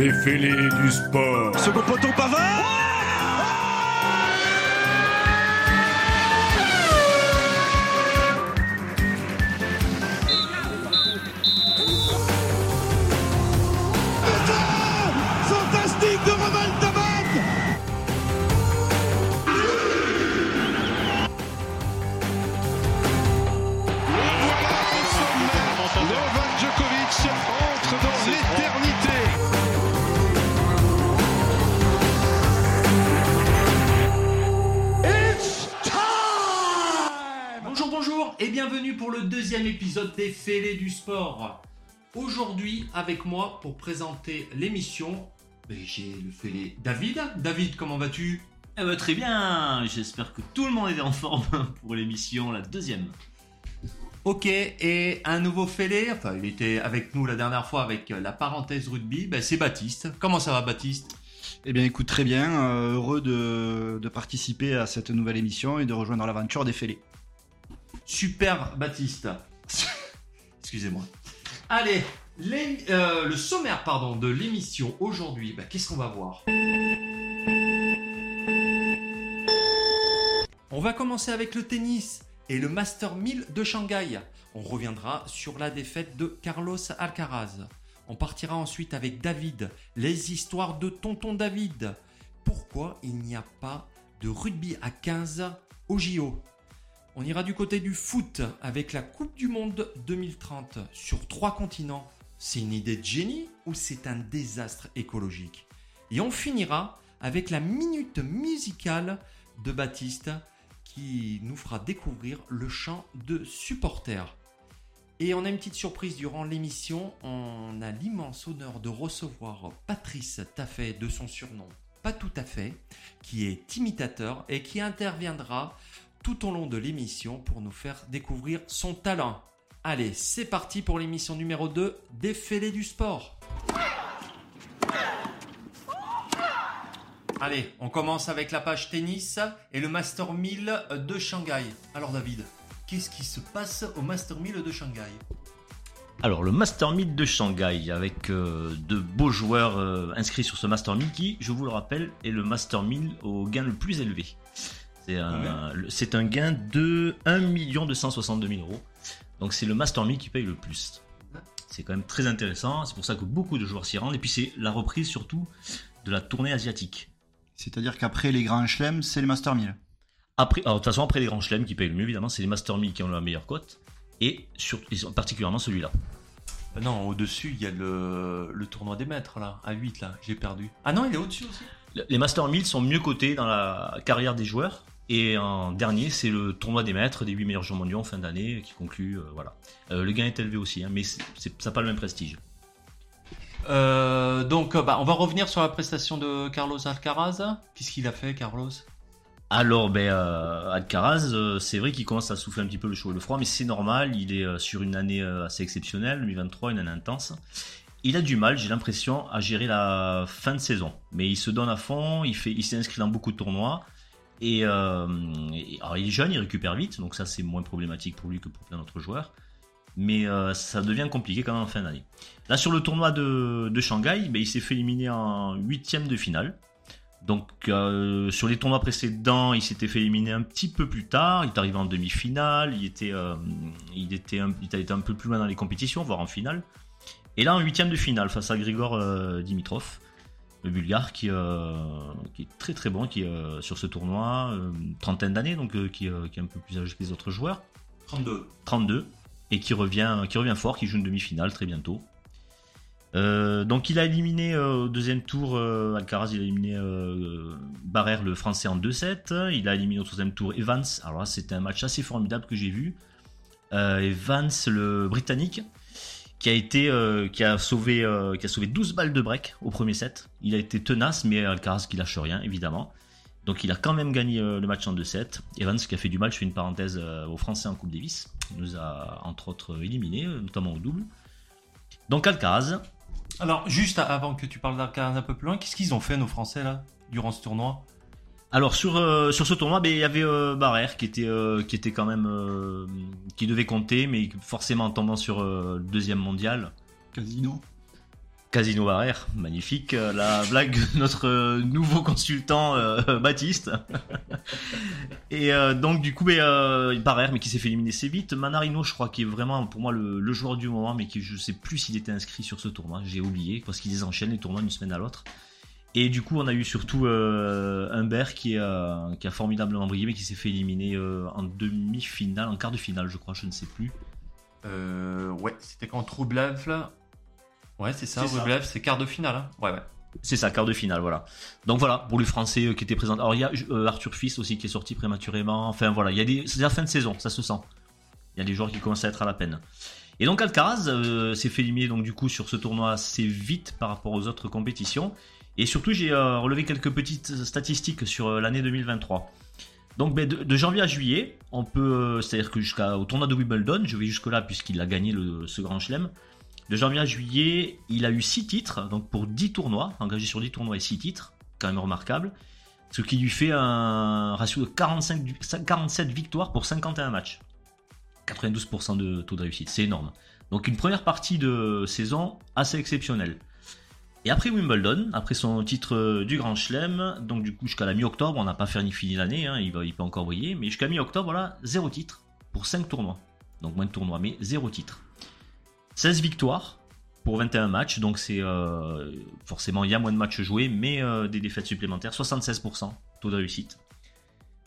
des fêlés du sport. Second poteau Pavard bienvenue pour le deuxième épisode des Fêlés du sport. Aujourd'hui, avec moi pour présenter l'émission, ben, j'ai le fêlé David. David, comment vas-tu? Eh ben, très bien, j'espère que tout le monde est en forme pour l'émission, la deuxième. Ok, et un nouveau fêlé, enfin il était avec nous la dernière fois avec la parenthèse rugby, ben, c'est Baptiste. Comment ça va Baptiste? Eh bien, écoute, très bien. euh, heureux de, de participer à cette nouvelle émission et de rejoindre l'aventure des fêlés. Super Baptiste. Excusez-moi. Allez, euh, le sommaire pardon, de l'émission aujourd'hui, ben, qu'est-ce qu'on va voir? On va commencer avec le tennis et le Master 1000 de Shanghai. On reviendra sur la défaite de Carlos Alcaraz. On partira ensuite avec David, les histoires de Tonton David. Pourquoi il n'y a pas de rugby à 15 au JO on ira du côté du foot avec la Coupe du Monde 2030 sur trois continents. C'est une idée de génie ou c'est un désastre écologique? Et on finira avec la minute musicale de Baptiste qui nous fera découvrir le chant de supporters. Et on a une petite surprise durant l'émission, on a l'immense honneur de recevoir Patrice Taffet de son surnom Pas tout à fait, qui est imitateur et qui interviendra tout au long de l'émission pour nous faire découvrir son talent. Allez, c'est parti pour l'émission numéro 2 des du sport. Allez, on commence avec la page tennis et le Master 1000 de Shanghai. Alors David, qu'est-ce qui se passe au Master 1000 de Shanghai? Alors, le Master 1000 de Shanghai, avec euh, de beaux joueurs euh, inscrits sur ce Master 1000 qui, je vous le rappelle, est le Master 1000 au gain le plus élevé. C'est un, c'est un gain de 1 262 000 euros. Donc, c'est le Master 1000 qui paye le plus. C'est quand même très intéressant, c'est pour ça que beaucoup de joueurs s'y rendent. Et puis, c'est la reprise surtout de la tournée asiatique. C'est-à-dire qu'après les grands chelems, c'est les Master 1000. Après, alors, de toute façon, après les grands chelems qui payent le mieux, évidemment, c'est les Master 1000 qui ont la meilleure cote. Et sur, et sur- particulièrement celui-là. Euh, Non, au-dessus, il y a le, le tournoi des maîtres là, à 8 là, j'ai perdu. Ah non, il est au-dessus aussi Les Master 1000 sont mieux cotés dans la carrière des joueurs. Et en dernier, c'est le tournoi des maîtres, des 8 meilleurs joueurs mondiaux en fin d'année, qui conclut. euh, voilà. Euh, le gain est élevé aussi, hein, mais c'est- ça n'a pas le même prestige. Euh, donc, bah, on va revenir sur la prestation de Carlos Alcaraz. Qu'est-ce qu'il a fait, Carlos? Alors, ben, Alcaraz, c'est vrai qu'il commence à souffler un petit peu le chaud et le froid, mais c'est normal. Il est sur une année assez exceptionnelle, 2023, une année intense. Il a du mal, j'ai l'impression, à gérer la fin de saison. Mais il se donne à fond, il fait, il s'est inscrit dans beaucoup de tournois. Et, euh, et- alors il est jeune, il récupère vite, donc ça c'est moins problématique pour lui que pour plein d'autres joueurs. Mais euh, ça devient compliqué quand même en fin d'année. Là sur le tournoi de, Shanghai, ben, il s'est fait éliminer en huitième de finale. Donc euh, sur les tournois précédents, il s'était fait éliminer un petit peu plus tard. Il est arrivé en demi-finale. Il était, il était, un, il été un peu plus loin dans les compétitions, voire en finale. Et là en huitième de finale face à Grigor Dimitrov, le Bulgare, qui, euh, qui est très très bon, qui euh, sur ce tournoi, euh, une trentaine d'années, donc qui, qui est un peu plus âgé que les autres joueurs, 32. 32, et qui revient, qui revient fort, qui joue une demi-finale très bientôt. Euh, donc il a éliminé euh, au deuxième tour Alcaraz, il a éliminé Barrère le français en 2-7. Il a éliminé au troisième tour Evans. Alors là c'était un match assez formidable que j'ai vu. Evans le britannique qui a été euh, qui a sauvé euh, qui a sauvé 12 balles de break au premier set. Il a été tenace mais Alcaraz qui lâche rien évidemment. Donc il a quand même gagné euh, le match en 2-7. Evans qui a fait du mal, je fais une parenthèse euh, aux Français en Coupe Davis. Il nous a entre autres éliminés, euh, notamment au double. Donc Alcaraz, Alors, juste avant que tu parles d'Alcaraz un peu plus loin, qu'est-ce qu'ils ont fait, nos Français, là, durant ce tournoi? Alors sur euh, sur ce tournoi, ben, il y avait euh, Barrère qui était euh, qui était quand même euh, qui devait compter, mais forcément en tombant sur le deuxième mondial. Casino. Casino Barrère, magnifique. La blague de notre nouveau consultant Baptiste. Et donc du coup, mais, euh, Barrère, mais qui s'est fait éliminer assez vite. Manarino, je crois, qui est vraiment pour moi le, le joueur du moment, mais qui je sais plus s'il était inscrit sur ce tournoi. J'ai oublié parce qu'ils enchaînent les tournois d'une semaine à l'autre. Et du coup, on a eu surtout euh, Humbert qui, est, euh, qui a formidablement brillé, mais qui s'est fait éliminer euh, en demi-finale, en quart de finale, je crois, je ne sais plus. Ouais, c'était contre Rublev là. Ouais, c'est ça. Rublev, c'est quart de finale. Hein. Ouais, ouais. C'est ça, quart de finale, voilà. Donc voilà, pour les Français qui étaient présents. Alors il y a Arthur Fils aussi qui est sorti prématurément. Enfin voilà, il y a des, c'est la fin de saison, ça se sent. Il y a des joueurs qui commencent à être à la peine. Et donc Alcaraz s'est fait éliminer donc du coup sur ce tournoi assez vite par rapport aux autres compétitions. Et surtout j'ai euh, relevé quelques petites statistiques sur euh, l'année 2023. Donc ben, de, janvier à juillet, on peut, euh, c'est-à-dire que jusqu'au tournoi de Wimbledon, je vais jusque là puisqu'il a gagné le, ce grand chelem. De janvier à juillet, il a eu 6 titres, donc pour 10 tournois, engagé sur 10 tournois et 6 titres, quand même remarquable. Ce qui lui fait un ratio de 45, du- 47 victoires pour 51 matchs. 92% de taux de réussite, c'est énorme. Donc une première partie de saison assez exceptionnelle. Et après Wimbledon, après son titre euh, du Grand Chelem, donc du coup jusqu'à la mi-octobre, on n'a pas fait ni fini l'année, hein, il, peut encore briller, mais jusqu'à mi-octobre, voilà, zéro titre pour 5 tournois. Donc moins de tournois, mais zéro titre. 16 victoires pour 21 matchs, donc c'est euh, forcément il y a moins de matchs joués, mais euh, des défaites supplémentaires, 76% taux de réussite.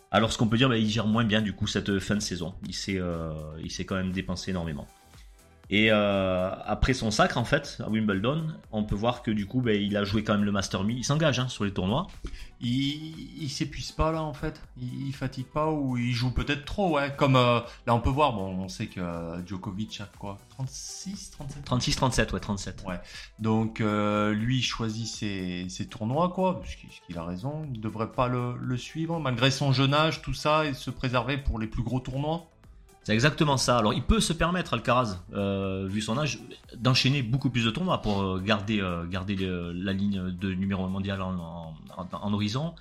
Alors ce qu'on peut dire, bah, il gère moins bien du coup cette fin de saison. Il s'est quand même dépensé énormément. Et euh, après son sacre en fait à Wimbledon, on peut voir que du coup, bah, il a joué quand même le Master 1000. Il s'engage hein, sur les tournois. Il, il s'épuise pas là en fait il, il fatigue pas ou il joue peut-être trop, ouais. Comme euh, là on peut voir, bon, on sait que euh, Djokovic a quoi? 36, 37 36-37, ouais 37. Donc euh, lui il choisit ses, ses tournois quoi, parce qu'il qu'il a raison, il devrait pas le, le suivre malgré son jeune âge, tout ça, et se préserver pour les plus gros tournois. C'est exactement ça. Alors, il peut se permettre, Alcaraz, euh, vu son âge, d'enchaîner beaucoup plus de tournois pour euh, garder, euh, le- la ligne de numéro 1 mondial en, horizon.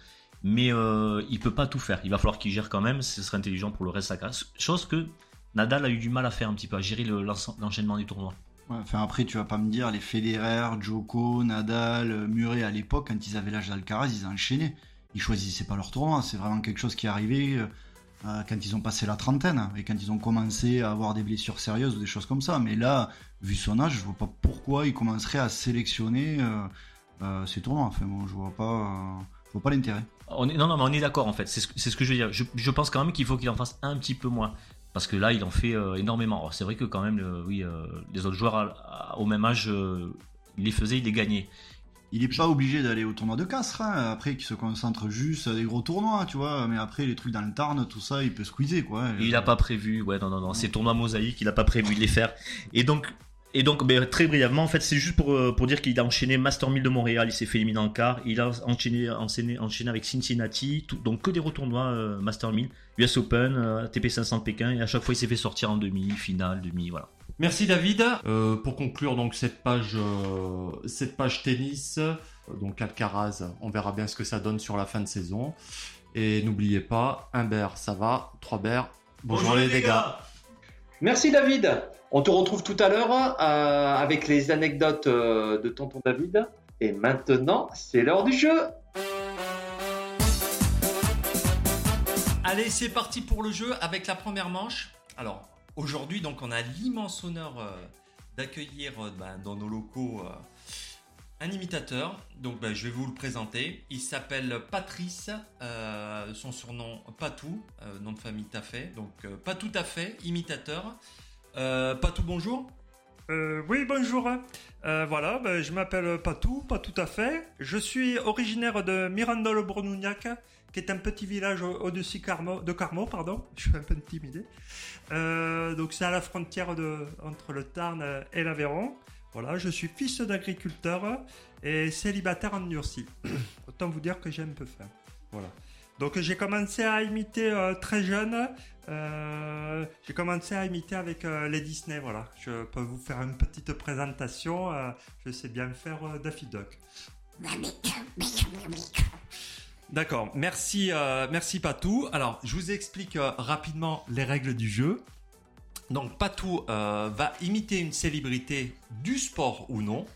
Mais euh, il peut pas tout faire. Il va falloir qu'il gère quand même. Ce serait intelligent pour le reste de sa carrière. Chose que Nadal a eu du mal à faire un petit peu, à gérer le- l'enchaînement des tournois. Enfin après, tu vas pas me dire, les Federer, Djoko, Nadal, Murray à l'époque, quand ils avaient l'âge d'Alcaraz, ils enchaînaient. Ils choisissaient pas leur tournoi. C'est vraiment quelque chose qui est arrivé euh, quand ils ont passé la trentaine et quand ils ont commencé à avoir des blessures sérieuses ou des choses comme ça. Mais là, vu son âge, je vois pas pourquoi il commencerait à sélectionner euh, euh, tournois. Enfin bon, je vois pas, euh, vois pas l'intérêt. On est, non, non, mais on est d'accord en fait. C'est ce, que je veux dire. Je, pense quand même qu'il faut qu'il en fasse un petit peu moins. Parce que là, il en fait énormément. C'est vrai que quand même, oui, les autres joueurs au même âge, il les faisait, il les gagnait. Il est pas obligé d'aller au tournoi de Castres, hein. après qu'il se concentre juste à des gros tournois, tu vois, mais après les trucs dans le Tarn, tout ça, il peut squeezer quoi. Il n'a pas prévu, ouais, non, non, non, ces tournois mosaïques, il n'a pas prévu de les faire. Et donc, et donc ben, très brièvement, en fait, c'est juste pour, euh, pour dire qu'il a enchaîné Master 1000 de Montréal, il s'est fait éliminer en quart, il a enchaîné, enchaîné, avec Cincinnati, donc que des retournois euh, Master 1000, US Open, euh, ATP 500 de Pékin, et à chaque fois il s'est fait sortir en demi, finale, demi, voilà. Merci David. Euh, pour conclure donc cette page, euh, cette page tennis, euh, donc Alcaraz, on verra bien ce que ça donne sur la fin de saison. Et n'oubliez pas, un bear ça va, trois bears. Bonjour, les dégâts. Merci David. On te retrouve tout à l'heure euh, avec les anecdotes euh, de tonton David. Et maintenant, c'est l'heure du jeu. Allez, c'est parti pour le jeu avec la première manche. Alors, aujourd'hui, donc, on a l'immense honneur euh, d'accueillir euh, ben, dans nos locaux euh, un imitateur. Donc, ben, je vais vous le présenter. Il s'appelle Patrice, son surnom Patou, nom de famille Taffet. Donc, pas tout à fait, imitateur. Patou, bonjour. Oui, bonjour. Voilà, ben, je m'appelle Patou, pas tout à fait. Je suis originaire de Mirandol-Bronouniac, qui est un petit village au- au-dessus de Carmo, pardon. Je suis un peu intimidé. Euh, donc c'est à la frontière entre le Tarn et l'Aveyron. Voilà, je suis fils d'agriculteur et célibataire en Nursie. Autant vous dire que j'ai un peu faim. Voilà. Donc j'ai commencé à imiter euh, très jeune. Euh, j'ai commencé à imiter avec les Disney. Voilà, je peux vous faire une petite présentation. je sais bien faire Daffy Duck. D'accord, merci, euh, merci Patou. Alors, je vous explique euh, rapidement les règles du jeu. Donc, Patou euh, va imiter une célébrité du sport ou non.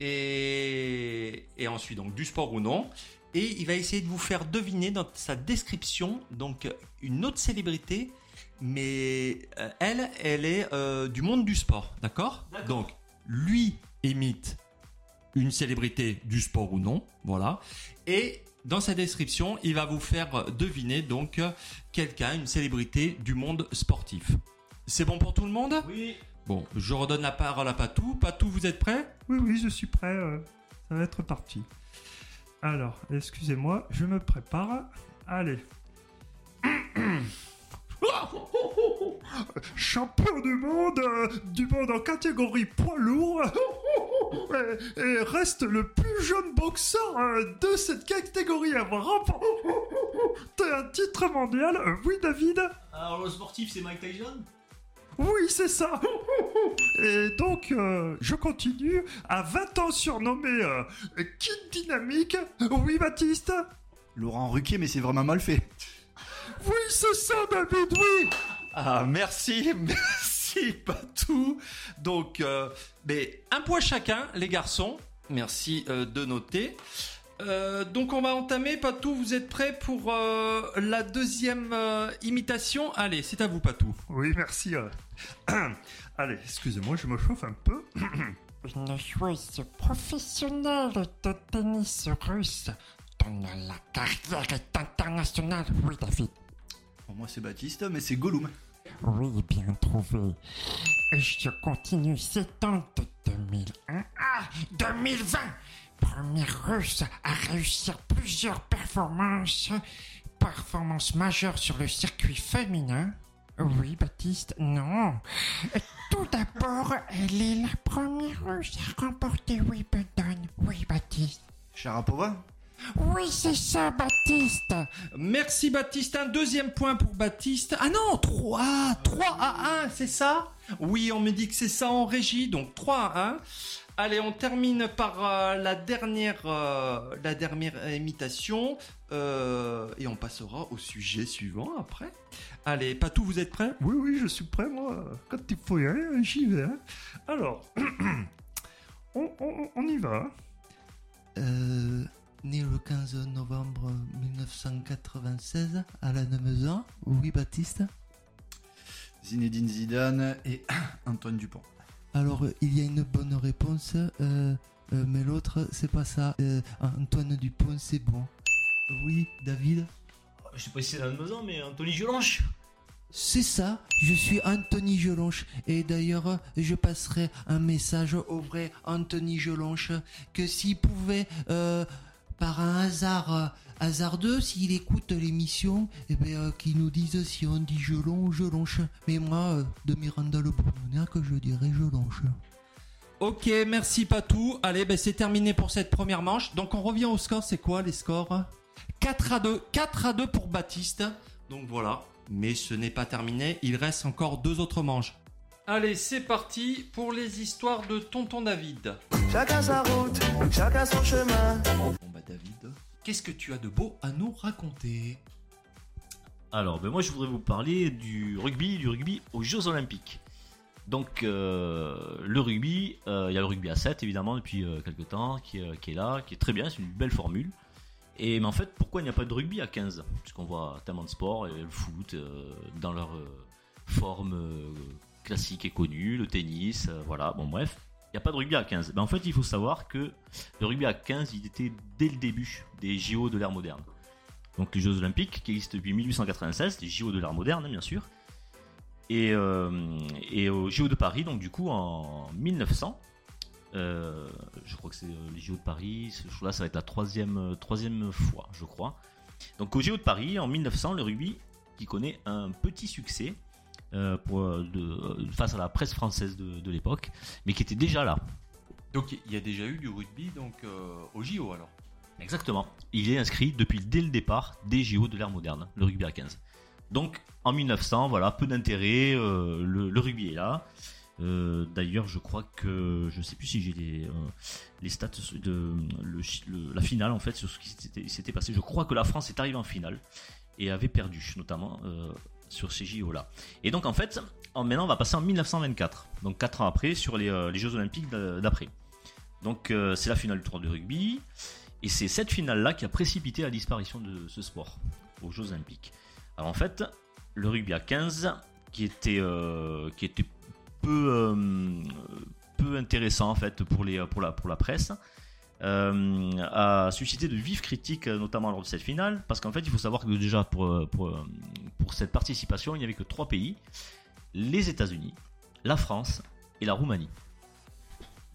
et, et ensuite donc du sport ou non. Et il va essayer de vous faire deviner dans sa description donc une autre célébrité, mais elle, elle est du monde du sport, d'accord Donc lui imite une célébrité du sport ou non, voilà. Et dans sa description, il va vous faire deviner donc quelqu'un, une célébrité du monde sportif. C'est bon pour tout le monde? Oui. Bon, je redonne la parole à Patou. Patou, vous êtes prêt? Oui, oui, je suis prêt. euh, ça va être parti. Alors, excusez-moi, je me prépare. Allez. Champion du monde, euh, du monde en catégorie poids lourd, et, et reste le plus jeune boxeur euh, de cette catégorie à avoir remporté un titre mondial. Euh, oui, David Alors le sportif, c'est Mike Tyson? Oui, c'est ça. Et donc, euh, je continue. À 20 ans surnommé euh, Kid Dynamique. Oui, Baptiste? Laurent Ruquier, mais c'est vraiment mal fait. Oui, c'est ça, David, oui Ah, merci, merci Patou. Donc, euh, mais un point chacun, les garçons. Merci euh, de noter. Euh, donc, on va entamer. Patou, vous êtes prêts pour euh, la deuxième euh, imitation? Allez, c'est à vous, Patou. Oui, merci. euh. Allez, excusez-moi, je me chauffe un peu. Une joueuse professionnelle de tennis russe dont la carrière est internationale. Oui, David. Pour moi, c'est Baptiste, mais c'est Gollum. Oui, bien trouvé. Je continue, c'est en de 2001 à 2020. Première russe à réussir plusieurs performances. Performances majeures sur le circuit féminin. Oui, Baptiste, non. Tout d'abord, elle est la première russe à remporter Wimbledon. Oui, Baptiste. Sharapova Oui, c'est ça, Baptiste. Merci, Baptiste. Un deuxième point pour Baptiste. Ah non, 3, 3 à 1, c'est ça? Oui, on me dit que c'est ça en régie, donc 3 à 1. Allez, on termine par euh, la dernière, euh, la dernière imitation euh, et on passera au sujet suivant après. Allez, Patou, vous êtes prêts Oui, oui, je suis prêt, moi. Quand il faut y aller, j'y vais. hein. Alors, on, on- on y va. Né le 15 novembre 1996 à la Nemezan. Oui, Baptiste. Zinedine Zidane et Antoine Dupont. Alors, euh, il y a une bonne réponse, euh, euh, mais l'autre, c'est pas ça. Euh, Antoine Dupont, c'est bon. Oui, David Je sais pas si c'est la maison, mais Anthony Jolanche. C'est ça, je suis Anthony Gelonche. Et d'ailleurs, je passerai un message au vrai Anthony Gelonche que s'il pouvait, euh, par un hasard euh, hasardeux, s'il écoute l'émission, eh ben, euh, qu'il nous dise si on dit Gelon ou Gelonche. Mais moi, euh, de Miranda le que je dirais Gelonche. Ok, merci Patou. Allez, ben c'est terminé pour cette première manche. Donc on revient au score, c'est quoi les scores? 4 à 2. 4 à 2 pour Baptiste. Donc voilà. Mais ce n'est pas terminé, il reste encore deux autres manches. Allez, c'est parti pour les histoires de Tonton David. Chacun sa route, chacun son chemin. Qu'est-ce que tu as de beau à nous raconter Alors, ben moi je voudrais vous parler du rugby, du rugby aux Jeux Olympiques. Donc, euh, le rugby, euh, il y a le rugby à 7 évidemment depuis euh, quelques temps qui, euh, qui est là, qui est très bien, c'est une belle formule. Et mais en fait, pourquoi il n'y a pas de rugby à 15 Puisqu'on voit tellement de sports, et le foot dans leur forme classique et connue, le tennis, voilà, bon bref. Il n'y a pas de rugby à 15. Ben, en fait, il faut savoir que le rugby à 15, il était dès le début des JO de l'ère moderne. Donc les Jeux Olympiques qui existent depuis 1896, les JO de l'ère moderne hein, bien sûr. Et, euh, et aux JO de Paris, donc du coup en 1900, euh, je crois que c'est euh, les JO de Paris, ce- là ça va être la troisième, euh, troisième fois je crois. Donc aux JO de Paris en 1900, le rugby qui connaît un petit succès euh, pour, euh, de, euh, face à la presse française de, de l'époque, mais qui était déjà là. Donc il y a déjà eu du rugby donc euh, au JO alors. Exactement. Il est inscrit depuis dès le départ des JO de l'ère moderne, le rugby à 15. Donc en 1900, voilà, peu d'intérêt, euh, le, le rugby est là. Euh, D'ailleurs, je crois que je sais plus si j'ai les, euh, les stats de le, le- la finale en fait sur ce qui s'était- s'était passé. Je crois que la France est arrivée en finale et avait perdu, notamment euh, sur ces JO là. Et donc en fait, en, maintenant on va passer en 1924, donc 4 ans après sur les, euh, Jeux Olympiques d'a- d'après. Donc euh, c'est la finale du tour de rugby. Et c'est cette finale-là qui a précipité la disparition de ce sport aux Jeux Olympiques. Alors en fait, le rugby à 15, qui était, euh, qui était peu, peu intéressant en fait pour, les, pour, la, pour la presse, euh, a suscité de vives critiques, euh, notamment lors de cette finale, parce qu'en fait, il faut savoir que déjà pour, euh, pour, pour cette participation, il n'y avait que trois pays les États-Unis, la France et la Roumanie.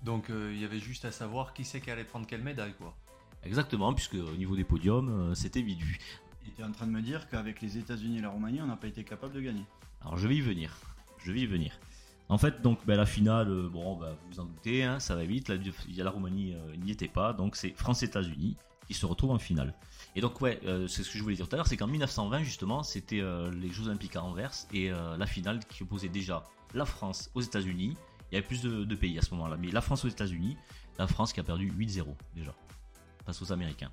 Donc euh, il y avait juste à savoir qui c'est qui allait prendre quelle médaille, quoi. Exactement, puisque au niveau des podiums, euh, c'était vite vu. Il était en train de me dire qu'avec les États-Unis et la Roumanie, on n'a pas été capable de gagner. Alors je vais y venir. Je vais y venir. En fait, donc ben, la finale, euh, bon, ben, vous vous en doutez, hein, ça va vite. La, Roumanie euh, n'y était pas, donc c'est France-États-Unis qui se retrouvent en finale. Et donc ouais, euh, c'est ce que je voulais dire tout à l'heure, c'est qu'en 1920 justement, c'était les Jeux Olympiques à Anvers et la finale qui opposait déjà la France aux États-Unis. Il y avait plus de pays à ce moment-là, mais la France aux États-Unis, la France qui a perdu 8-0 déjà face aux Américains.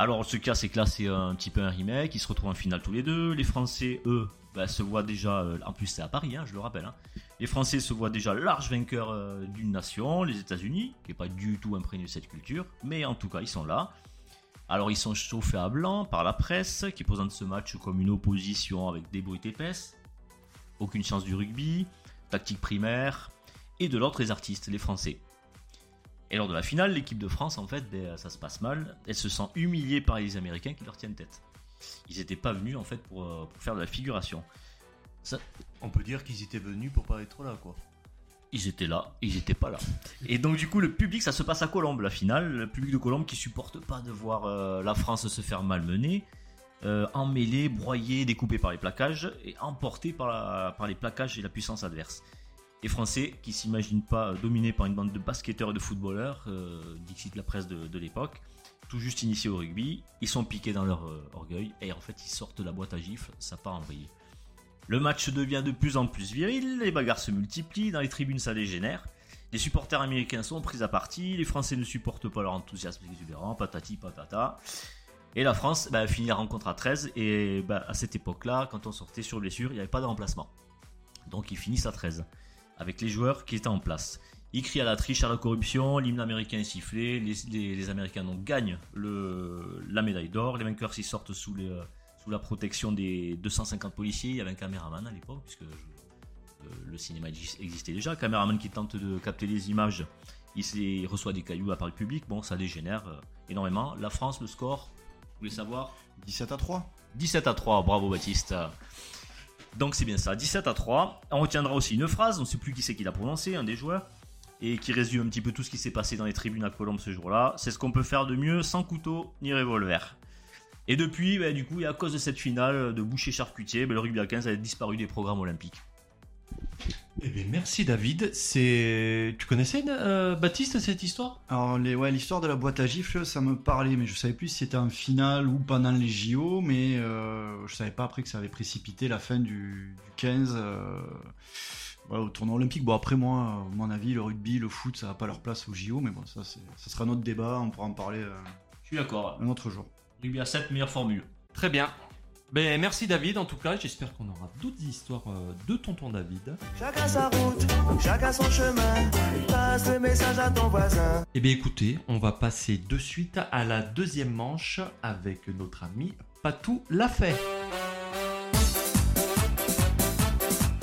Alors ce cas c'est que là c'est un petit peu un remake, ils se retrouvent en finale tous les deux. Les Français eux bah, se voient déjà, euh, en plus c'est à Paris, hein, je le rappelle. hein. Les Français se voient déjà large vainqueurs euh, d'une nation, les États-Unis, qui n'est pas du tout imprégné de cette culture, mais en tout cas ils sont là. Alors ils sont chauffés à blanc par la presse, qui présente ce match comme une opposition avec des bruits épaisses, aucune science du rugby, tactique primaire, et de l'autre les artistes, les Français. Et lors de la finale, l'équipe de France, en fait, ben, ça se passe mal. Elle se sent humiliée par les Américains qui leur tiennent tête. Ils n'étaient pas venus, en fait, pour, euh, pour faire de la figuration. Ça, On peut dire qu'ils étaient venus pour pas être là, quoi. ils étaient là, ils étaient pas là. Et donc du coup le public, ça se passe à Colombe la finale, le public de Colombe qui supporte pas de voir euh, la France se faire malmener, euh, emmêlée, broyée, découpée par les plaquages et emportée par, la- par les plaquages et la puissance adverse. Les Français qui s'imaginent pas dominés par une bande de basketteurs et de footballeurs, euh, dixit la presse de, l'époque, tout juste initiés au rugby, ils sont piqués dans leur euh, orgueil et en fait ils sortent la boîte à gifles, ça part en vrille. Le match devient de plus en plus viril, les bagarres se multiplient, dans les tribunes ça dégénère. Les supporters américains sont pris à partie, les Français ne supportent pas leur enthousiasme exubérant, patati patata. Et la France bah, finit la rencontre à 13, et bah, à cette époque-là, quand on sortait sur blessure, il n'y avait pas de remplacement. Donc ils finissent à 13, avec les joueurs qui étaient en place. Ils crient à la triche, à la corruption, l'hymne américain est sifflé, les, les- les Américains donc gagnent le, la médaille d'or, les vainqueurs s'y sortent sous, les, euh, sous la protection des 250 policiers, il y avait un caméraman à l'époque, puisque je- euh, le cinéma exis- existait déjà, caméraman qui tente de capter les images, il, il reçoit des cailloux à part le public, bon ça dégénère euh, énormément. La France, le score, vous voulez savoir? 17 à 3. 17 à 3, bravo Baptiste. Donc c'est bien ça, 17 à 3. On retiendra aussi une phrase, on ne sait plus qui c'est qui l'a prononcée, un des joueurs, et qui résume un petit peu tout ce qui s'est passé dans les tribunes à Colombe ce jour-là. C'est ce qu'on peut faire de mieux sans couteau ni revolver. Et depuis, bah, du coup, et à cause de cette finale de boucher charcutier, bah, le rugby à 15 a disparu des programmes olympiques. Eh bien, merci David. C'est. Tu connaissais euh, Baptiste cette histoire? Alors, les, ouais, l'histoire de la boîte à gifles, ça me parlait, mais je savais plus si c'était en finale ou pendant les JO, mais euh, je savais pas après que ça avait précipité la fin du, du 15 euh, voilà, au tournoi olympique. Bon, après, moi, à mon avis, le rugby, le foot, ça n'a pas leur place aux JO, mais bon, ça, c'est- ça sera notre débat, on pourra en parler euh, Je suis d'accord. un autre jour. Rugby à 7, meilleure formule. Très bien. Ben, merci David en tout cas. J'espère qu'on aura d'autres histoires euh, de tonton David. Chacun sa route, chacun son chemin. Passe le message à ton voisin. Eh bien écoutez, on va passer de suite à la deuxième manche avec notre ami Patou Lafay.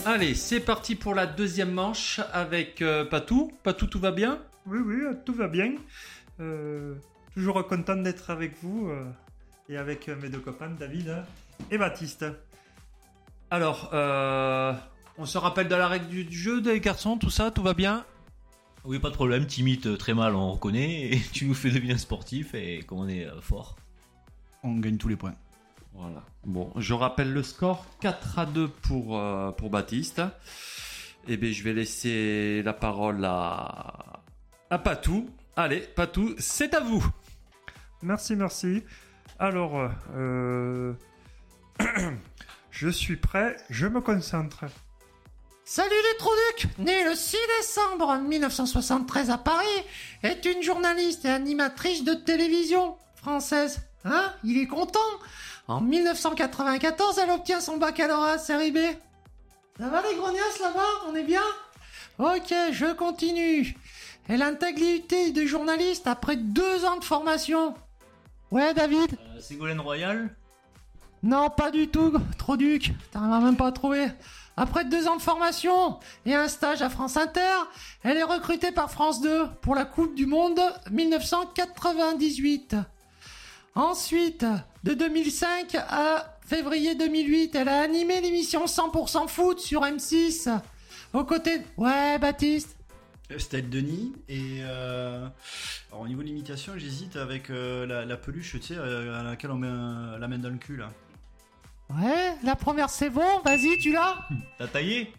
Allez, c'est parti pour la deuxième manche avec euh, Patou. Patou, tout va bien? Oui, oui, euh, tout va bien. Euh, toujours content d'être avec vous et avec mes deux copains, David hein, et Baptiste. Alors, euh, on se rappelle de la règle du, jeu des garçons, tout ça, tout va bien? Oui, pas de problème, t'imites très mal, on reconnaît, et tu nous fais deviner un sportif, et comme on est euh, fort. On gagne tous les points. Voilà. Bon, je rappelle le score 4 à 2 pour, euh, pour Baptiste. Eh bien, je vais laisser la parole à, à Patou. Allez, Patou, c'est à vous. Merci, merci. Alors, euh, je suis prêt, je me concentre. Salut les Trouducs Née le 6 décembre 1973 à Paris, est une journaliste et animatrice de télévision française. Hein Il est content En 1994, elle obtient son baccalauréat série B. Ça va les grognasses là-bas? On est bien? Ok, je continue. et l'intégrité des journalistes après deux ans de formation. Ouais, David? Euh, Ségolène Royal Non, pas du tout, trop duc. T'arriveras même pas à trouver. Après deux ans de formation et un stage à France Inter, elle est recrutée par France 2 pour la Coupe du Monde 1998. Ensuite, de 2005 à février 2008, elle a animé l'émission 100% foot sur M6. Aux côtés... Ouais, Baptiste C'était Denis et euh, alors, au niveau de l'imitation j'hésite avec euh, la, peluche tu sais euh, à laquelle on met la main dans le cul là. Ouais, la première c'est bon, vas-y, tu l'as. T'as taillé?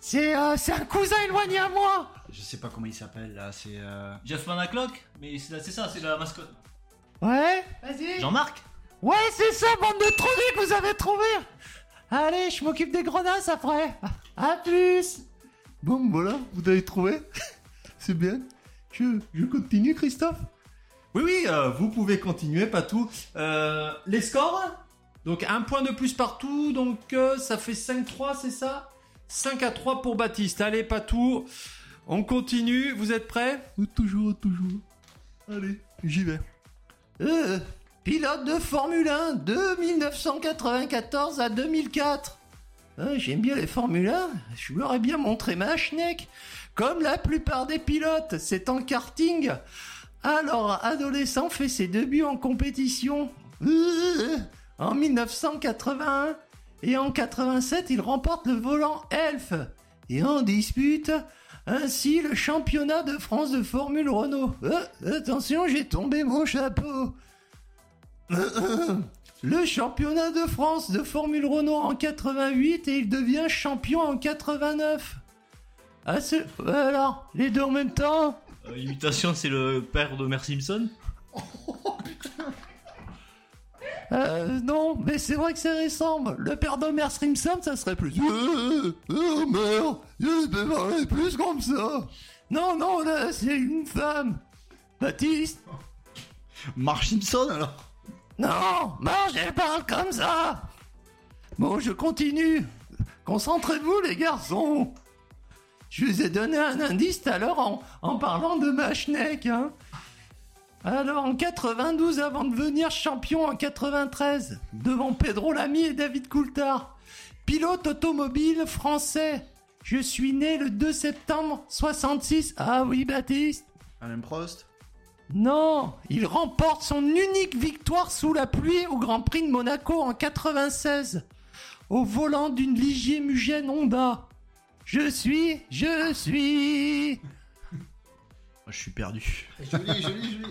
C'est euh, c'est un cousin éloigné à moi. Je sais pas comment il s'appelle là, c'est euh, Jeff Manaclock Mais c'est c'est ça, c'est la mascotte. Ouais, vas-y. Jean-Marc? Ouais, c'est ça, bande de trous que vous avez trouvé Allez, je m'occupe des grenasses après. À plus. Bon, voilà, vous avez trouvé. C'est bien. Je, je continue, Christophe? Oui, oui, euh, vous pouvez continuer, pas tout. Euh, les scores? Donc un point de plus partout, donc euh, ça fait 5-3, c'est ça? 5 à 3 pour Baptiste. Allez, pas tout. On continue, vous êtes prêts? Toujours, toujours. Allez, j'y vais. Euh, pilote de Formule 1 de 1994 à 2004. Euh, J'aime bien les Formule 1, je leur ai bien montré ma schneck. Comme la plupart des pilotes, c'est en karting. Alors, adolescent fait ses débuts en compétition. Euh, en 1981 et en 87, il remporte le volant Elf et en dispute ainsi le championnat de France de Formule Renault. Euh, attention, j'ai tombé mon chapeau. Le championnat de France de Formule Renault en 88 et il devient champion en 89. Ah, c'est... Alors, les deux en même temps? Euh, Imitation, c'est le père de Mer Simpson? Euh, non, mais c'est vrai que ça ressemble. Le père d'Homer Simpson, ça serait plus... Euh, oh merde, je vais parler plus comme ça. Non, non, là, c'est une femme. Baptiste Marge Simpson alors. Non, Marge, elle parle comme ça. Bon, je continue. Concentrez-vous, les garçons. Je vous ai donné un indice tout à l'heure en, en parlant de ma schneck, hein. Alors, en 92, avant de devenir champion en 93, devant Pedro Lamy et David Coulthard, pilote automobile français. Je suis né le 2 septembre 66. Ah oui, Baptiste Alain Prost. non, il remporte son unique victoire sous la pluie au Grand Prix de Monaco en 96, au volant d'une Ligier Mugen Honda. Je suis, je suis. Je suis perdu. Joli, joli, joli.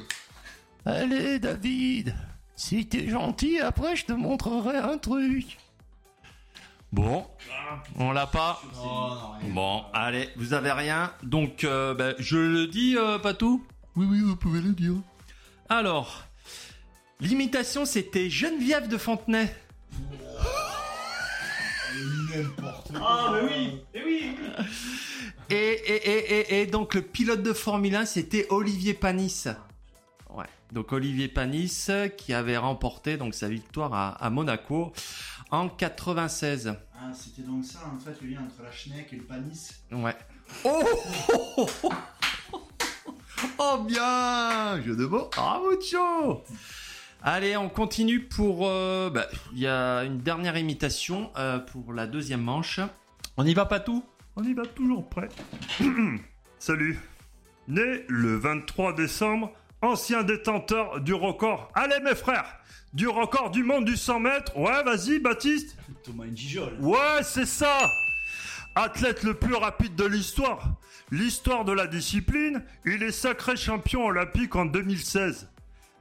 Allez, David, si t'es gentil, après je te montrerai un truc. Bon, on l'a pas. Oh, non. Bon, allez, vous avez rien. Donc, euh, ben, je le dis, euh, Patou Oui, oui, vous pouvez le dire. Alors, l'imitation, c'était Geneviève de Fontenay. Ah, mais oui Eh oui Et, et, et, et, et donc, le pilote de Formule 1, c'était Olivier Panis. Donc Olivier Panis qui avait remporté donc sa victoire à, à Monaco en 96. Ah, c'était donc ça en fait le lien entre la schneck et le panis. Ouais. Oh, oh, oh, oh. Oh, bien Jeu de mots. Ah, mucho Allez, on continue pour... euh, bah, Il y a une dernière imitation euh, pour la deuxième manche. On y va pas tout? On y va toujours prêt. Salut. Né le 23 décembre, ancien détenteur du record. Allez mes frères Du record du monde du 100 mètres. Ouais, vas-y Baptiste. Thomas Njijol. Ouais, c'est ça Athlète le plus rapide de l'histoire. L'histoire de la discipline, il est sacré champion olympique en 2016.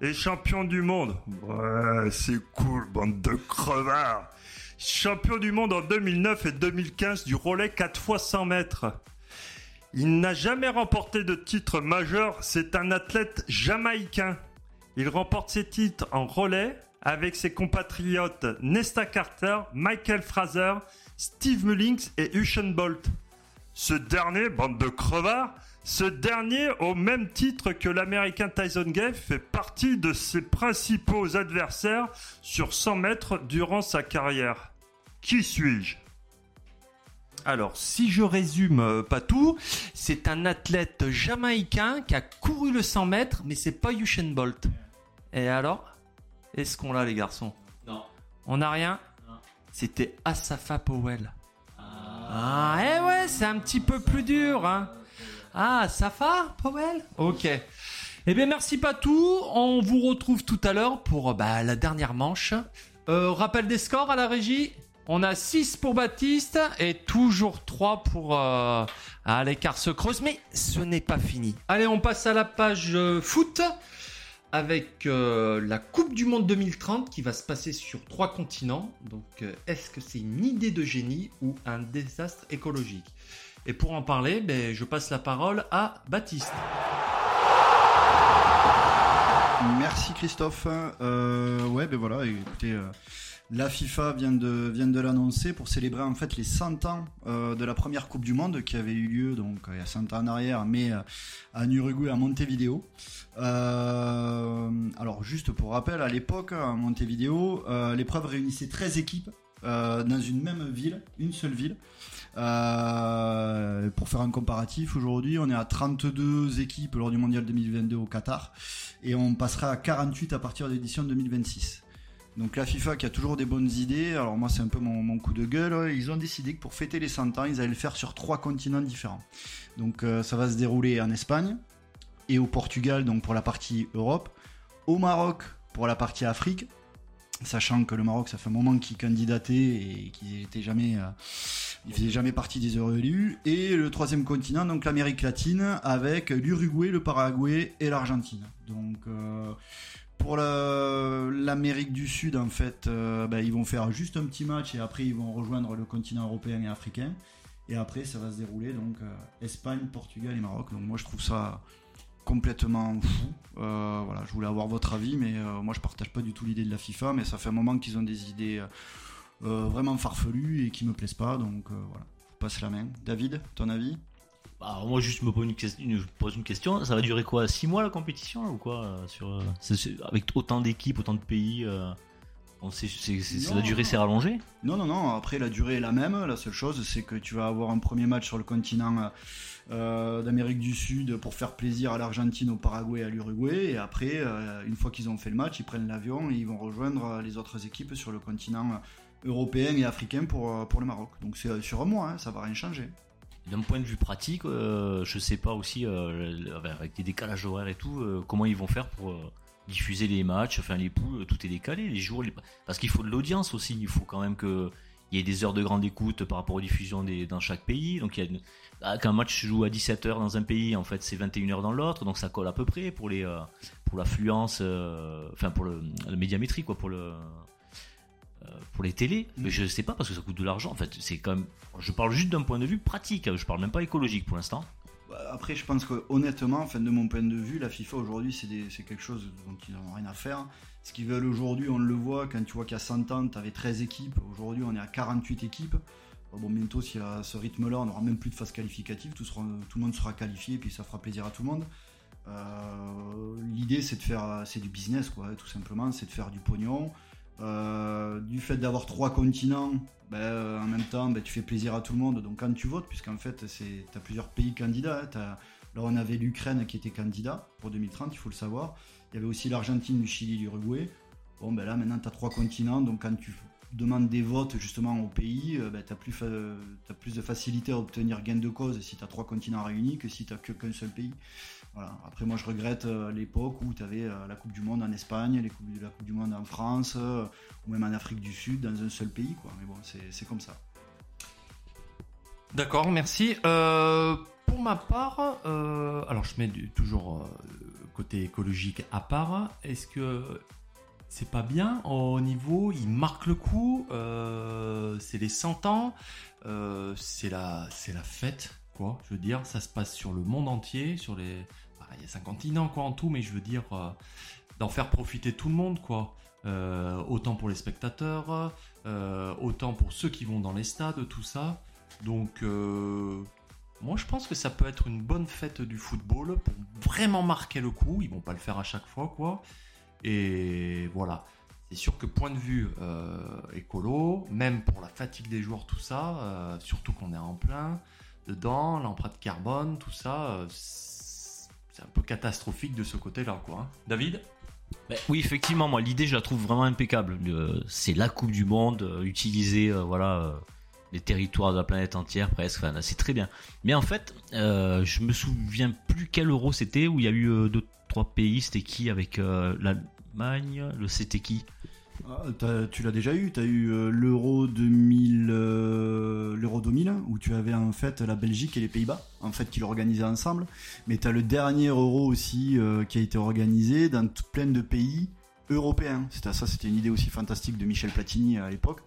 Et champion du monde. Ouais, c'est cool, bande de crevards. Champion du monde en 2009 et 2015 du relais 4 x 100 mètres. Il n'a jamais remporté de titre majeur, c'est un athlète jamaïcain. Il remporte ses titres en relais avec ses compatriotes Nesta Carter, Michael Fraser, Steve Mullings et Usain Bolt. Ce dernier, bande de crevards, ce dernier, au même titre que l'américain Tyson Gave, fait partie de ses principaux adversaires sur 100 mètres durant sa carrière. Qui suis-je? Alors, si je résume euh, pas tout, c'est un athlète jamaïcain qui a couru le 100 mètres, mais c'est pas Usain Bolt. Et alors? Est-ce qu'on l'a, les garçons? Non. On n'a rien? Non. C'était Asafa Powell. Ah, eh ouais, c'est un petit peu plus dur, hein. Ah, Safa Powell? Ok. Eh bien, merci Patou. On vous retrouve tout à l'heure pour bah, la dernière manche. Euh, rappel des scores à la régie? On a 6 pour Baptiste et toujours 3 pour... Euh... L'écart se creuse, mais ce n'est pas fini. Allez, on passe à la page euh, foot avec euh, la Coupe du Monde 2030 qui va se passer sur trois continents. Donc, euh, est-ce que c'est une idée de génie ou un désastre écologique? Et pour en parler, ben, je passe la parole à Baptiste. Merci Christophe. Ouais, ben voilà, écoutez, la FIFA vient de, l'annoncer pour célébrer en fait les 100 ans euh, de la première Coupe du Monde qui avait eu lieu donc il y a 100 ans en arrière, mais euh, en Uruguay, à Montevideo. Euh, alors juste pour rappel, à l'époque, à Montevideo, euh, l'épreuve réunissait 13 équipes dans une même ville, une seule ville. Pour faire un comparatif, aujourd'hui on est à 32 équipes lors du mondial 2022 au Qatar et on passera à 48 à partir de l'édition 2026. Donc la FIFA qui a toujours des bonnes idées, alors moi c'est un peu mon, coup de gueule, ils ont décidé que pour fêter les 100 ans, ils allaient le faire sur trois continents différents. Donc euh, ça va se dérouler en Espagne et au Portugal, donc pour la partie Europe, au Maroc pour la partie Afrique, sachant que le Maroc ça fait un moment qu'il candidatait et qu'il n'était jamais, euh, faisait jamais partie des heureux et le troisième continent, donc l'Amérique latine, avec l'Uruguay, le Paraguay et l'Argentine. Donc euh, pour la- l'Amérique du Sud, en fait, euh, ben, ils vont faire juste un petit match et après ils vont rejoindre le continent européen et africain. Et après, ça va se dérouler donc euh, Espagne, Portugal et Maroc. Donc moi, je trouve ça complètement fou. Euh, voilà, je voulais avoir votre avis, mais moi, je partage pas du tout l'idée de la FIFA. Mais ça fait un moment qu'ils ont des idées vraiment farfelues et qui me plaisent pas. Donc voilà, je passe la main. David, ton avis? Alors moi, juste me pose une, question, je pose une question. Ça va durer quoi 6 mois la compétition ou quoi euh, sur, euh, Avec autant d'équipes, autant de pays euh, on sait, la durée s'est rallongée Non, non, non. Après, la durée est la même. La seule chose, c'est que tu vas avoir un premier match sur le continent euh, d'Amérique du Sud pour faire plaisir à l'Argentine, au Paraguay et à l'Uruguay. Et après, euh, une fois qu'ils ont fait le match, ils prennent l'avion et ils vont rejoindre les autres équipes sur le continent européen et africain pour, pour le Maroc. Donc c'est sur un mois, hein, ça va rien changer. D'un point de vue pratique, euh, je sais pas aussi, euh, avec les décalages horaires et tout, euh, comment ils vont faire pour diffuser les matchs, enfin les poules, tout est décalé, les jours, les- parce qu'il faut de l'audience aussi, il faut quand même que il y ait des heures de grande écoute par rapport aux diffusions des- dans chaque pays. Donc il y a une- ah, quand un match se joue à 17h dans un pays, en fait c'est 21h dans l'autre, donc ça colle à peu près pour les l'affluence, enfin pour le, le médiamétrie quoi, pour le pour les télés, mais je sais pas parce que ça coûte de l'argent. En fait, c'est quand même. Je parle juste d'un point de vue pratique. Je parle même pas écologique pour l'instant. Bah, Après, je pense que honnêtement, enfin, de mon point de vue, la FIFA aujourd'hui, c'est quelque chose dont ils n'ont rien à faire. Ce qu'ils veulent aujourd'hui, on le voit, quand tu vois qu'il y a 100 ans, tu avais 13 équipes. Aujourd'hui, on est à 48 équipes. Bon, bientôt, si à ce rythme-là, on n'aura même plus de phase qualificative. Tout, sera- tout le monde sera qualifié, puis ça fera plaisir à tout le monde. Euh, L'idée, c'est de faire, c'est du business, quoi, tout simplement. C'est de faire du pognon. Euh, du fait d'avoir trois continents, ben, euh, en même temps, ben, tu fais plaisir à tout le monde. Donc quand tu votes, puisqu'en fait, tu as plusieurs pays candidats. hein, là, on avait l'Ukraine qui était candidat pour 2030, il faut le savoir. Il y avait aussi l'Argentine, le Chili, l'Uruguay. Bon, ben là, maintenant, tu as trois continents. Donc quand tu demandes des votes justement au pays, euh, ben, tu as, plus de facilité à obtenir gain de cause si tu as trois continents réunis que si tu que qu'un seul pays. Après, moi, je regrette euh, l'époque où tu avais la Coupe du Monde en Espagne, la Coupe du Monde en France, euh, ou même en Afrique du Sud, dans un seul pays. Quoi. Mais bon, c'est comme ça. D'accord, merci. Euh, pour ma part, euh, alors je mets du- toujours euh, côté écologique à part. Est-ce que c'est pas bien au niveau, il marque le coup, euh, c'est les 100 ans, euh, c'est la, la fête, quoi. Je veux dire, ça se passe sur le monde entier, sur les, il y a 5 continents quoi en tout, mais je veux dire euh, d'en faire profiter tout le monde, quoi. Euh, autant pour les spectateurs, euh, autant pour ceux qui vont dans les stades, tout ça. Donc, moi je pense que ça peut être une bonne fête du football pour vraiment marquer le coup. Ils vont pas le faire à chaque fois, quoi. Et voilà. c'est sûr que point de vue écolo, même pour la fatigue des joueurs, tout ça, surtout qu'on est en plein dedans, l'empreinte carbone, tout ça, c'est un peu catastrophique de ce côté-là, quoi. hein. David? Ben, oui, effectivement, moi, l'idée, je la trouve vraiment impeccable. Le- C'est la Coupe du Monde, euh, utiliser euh, voilà, euh, les territoires de la planète entière, presque. C'est très bien. Mais en fait, euh, je me souviens plus quel euro c'était, où il y a eu euh, deux, trois pays. C'était qui avec euh, l'Allemagne? Le c'était qui? Ah, tu l'as déjà eu, tu as eu euh, l'Euro 2000, euh, l'Euro 2000, où tu avais en fait la Belgique et les Pays-Bas, en fait, qui l'organisaient ensemble. Mais tu as le dernier Euro aussi euh, qui a été organisé dans plein de pays européens. C'était ça, c'était une idée aussi fantastique de Michel Platini à l'époque,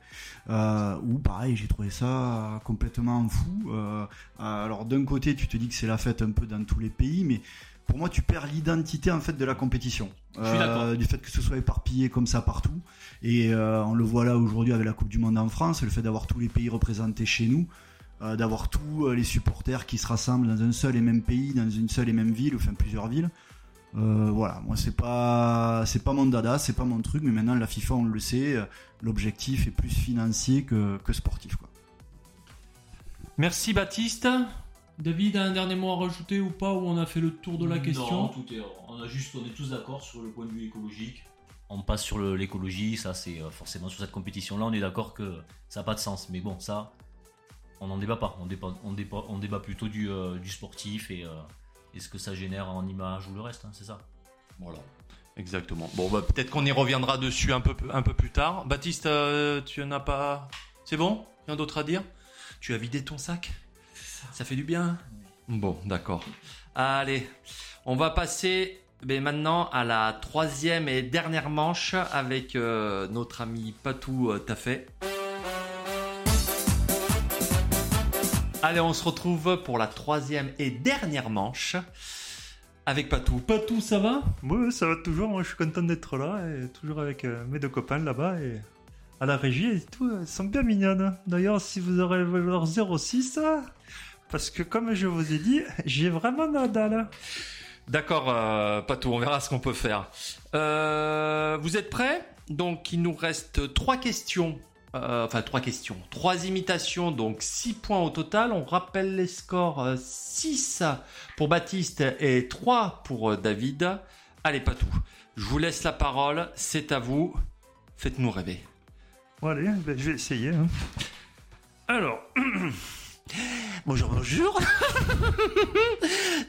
euh, où pareil, j'ai trouvé ça complètement fou. Euh, alors d'un côté, tu te dis que c'est la fête un peu dans tous les pays, mais pour moi, tu perds l'identité en fait de la compétition. Je suis d'accord. du fait que ce soit éparpillé comme ça partout. Et euh, on le voit là aujourd'hui avec la Coupe du Monde en France, le fait d'avoir tous les pays représentés chez nous, euh, d'avoir tous euh, les supporters qui se rassemblent dans un seul et même pays, dans une seule et même ville, enfin plusieurs villes. Euh, voilà, moi c'est pas c'est pas mon dada, c'est pas mon truc, mais maintenant la FIFA on le sait, euh, l'objectif est plus financier que, que sportif quoi. Merci Baptiste. David, un dernier mot à rajouter ou pas, ou on a fait le tour de la question? Non, tout est, on, a juste, on est tous d'accord sur le point de vue écologique. On passe sur l'écologie, ça c'est euh, forcément sur cette compétition-là, on est d'accord que ça n'a pas de sens. Mais bon, ça, on n'en débat pas. On débat, on débat, on débat plutôt du, euh, du sportif et, euh, et ce que ça génère en image ou le reste, hein, c'est ça? Voilà. Exactement. Bon, bah, peut-être qu'on y reviendra dessus un peu, un peu plus tard. Baptiste, euh, tu en as pas. C'est bon? Rien d'autre à dire? Tu as vidé ton sac? Ça fait du bien Bon, d'accord. Allez, on va passer ben, maintenant à la troisième et dernière manche avec euh, notre ami Patou euh, Taffet. Allez, on se retrouve pour la troisième et dernière manche avec Patou. Patou, ça va? Oui, ça va toujours. Moi, je suis content d'être là et toujours avec euh, mes deux copains là-bas et à la régie et tout. Elles sont bien mignonnes. D'ailleurs, si vous aurez leur 06, parce que comme je vous ai dit, j'ai vraiment Nadal. D'accord, euh, Patou, on verra ce qu'on peut faire. Euh, vous êtes prêts? Donc, il nous reste trois questions. Euh, enfin, trois questions. Trois imitations, donc six points au total. On rappelle les scores euh, 6 pour Baptiste et 3 pour euh, David. Allez, Patou, je vous laisse la parole. C'est à vous. Faites-nous rêver. Bon, allez, ben, je vais essayer. hein. Alors, Bonjour, bonjour.